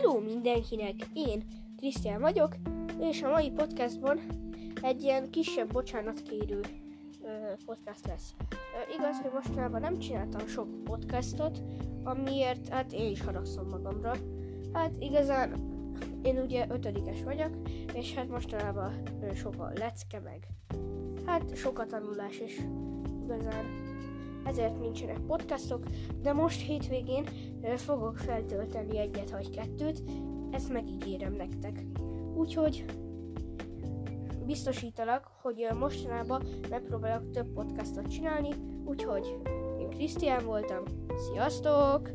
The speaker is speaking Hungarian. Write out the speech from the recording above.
mindenkinek! Én Krisztián vagyok, és a mai podcastban egy ilyen kisebb bocsánatkérő ö, podcast lesz. Ö, igaz, hogy mostanában nem csináltam sok podcastot, amiért hát én is haragszom magamra. Hát igazán én ugye ötödikes vagyok, és hát mostanában ö, sok a lecke meg. Hát sok a tanulás is igazán ezért nincsenek podcastok, de most hétvégén fogok feltölteni egyet vagy kettőt, ezt megígérem nektek. Úgyhogy biztosítalak, hogy mostanában megpróbálok több podcastot csinálni, úgyhogy én Krisztián voltam, sziasztok!